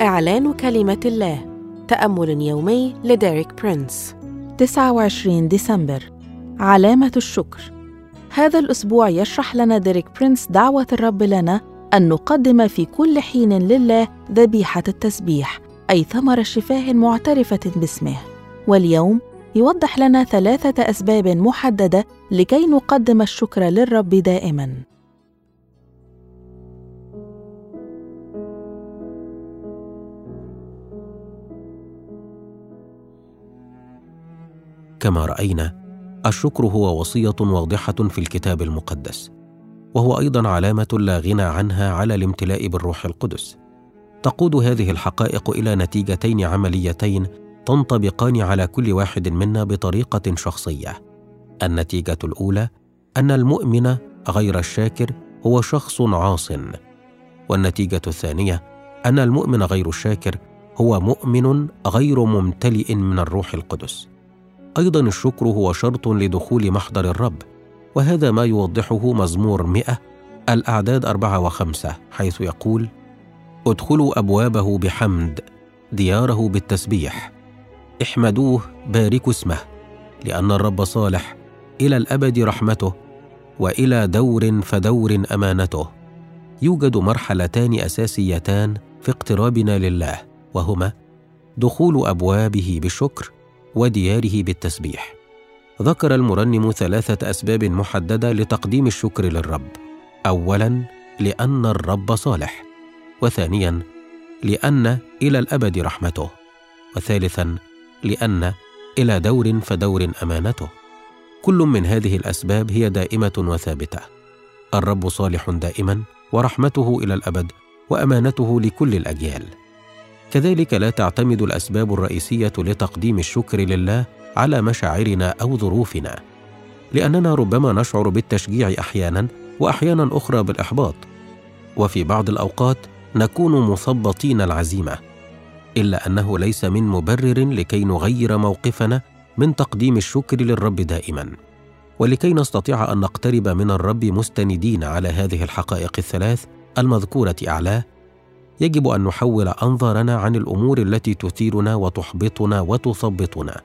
إعلان كلمة الله. تأمل يومي لديريك برينس. 29 ديسمبر. علامة الشكر. هذا الأسبوع يشرح لنا ديريك برينس دعوة الرب لنا أن نقدم في كل حين لله ذبيحة التسبيح أي ثمر شفاه معترفة باسمه. واليوم يوضح لنا ثلاثة أسباب محددة لكي نقدم الشكر للرب دائماً. كما رأينا الشكر هو وصية واضحة في الكتاب المقدس وهو أيضا علامة لا غنى عنها على الامتلاء بالروح القدس. تقود هذه الحقائق إلى نتيجتين عمليتين تنطبقان على كل واحد منا بطريقة شخصية. النتيجة الأولى أن المؤمن غير الشاكر هو شخص عاص. والنتيجة الثانية أن المؤمن غير الشاكر هو مؤمن غير ممتلئ من الروح القدس. أيضا الشكر هو شرط لدخول محضر الرب وهذا ما يوضحه مزمور مئة الأعداد أربعة وخمسة حيث يقول ادخلوا أبوابه بحمد دياره بالتسبيح احمدوه باركوا اسمه لأن الرب صالح إلى الأبد رحمته وإلى دور فدور أمانته. يوجد مرحلتان أساسيتان في اقترابنا لله وهما دخول أبوابه بالشكر ودياره بالتسبيح. ذكر المرنم ثلاثة أسباب محددة لتقديم الشكر للرب. اولا لأن الرب صالح. وثانيا لأن إلى الأبد رحمته. وثالثا لأن إلى دور فدور أمانته. كل من هذه الأسباب هي دائمة وثابتة. الرب صالح دائما ورحمته إلى الأبد وأمانته لكل الأجيال. كذلك لا تعتمد الأسباب الرئيسية لتقديم الشكر لله على مشاعرنا أو ظروفنا لأننا ربما نشعر بالتشجيع أحيانا واحيانا أخرى بالإحباط. وفي بعض الأوقات نكون مثبطين العزيمة إلا أنه ليس من مبرر لكي نغير موقفنا من تقديم الشكر للرب دائما. ولكي نستطيع أن نقترب من الرب مستندين على هذه الحقائق الثلاث المذكورة أعلاه يجب أن نحول أنظارنا عن الأمور التي تثيرنا وتحبطنا وتثبطنا.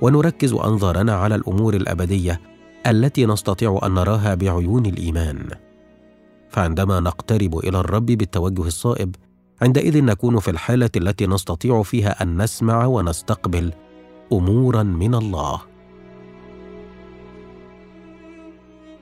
ونركز أنظارنا على الأمور الأبدية التي نستطيع أن نراها بعيون الإيمان. فعندما نقترب إلى الرب بالتوجه الصائب عندئذ نكون في الحالة التي نستطيع فيها أن نسمع ونستقبل امورا من الله.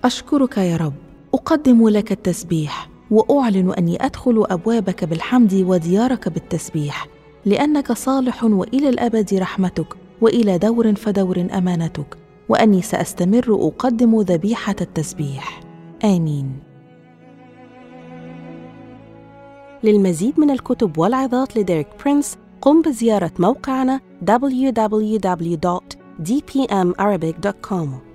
أشكرك يا رب. أقدم لك التسبيح. وأعلن أني أدخل أبوابك بالحمد وديارك بالتسبيح لأنك صالح وإلى الأبد رحمتك وإلى دور فدور أمانتك وأني سأستمر أقدم ذبيحة التسبيح. آمين. للمزيد من الكتب والعظات لديريك برينس قم بزيارة موقعنا www.dpmarabic.com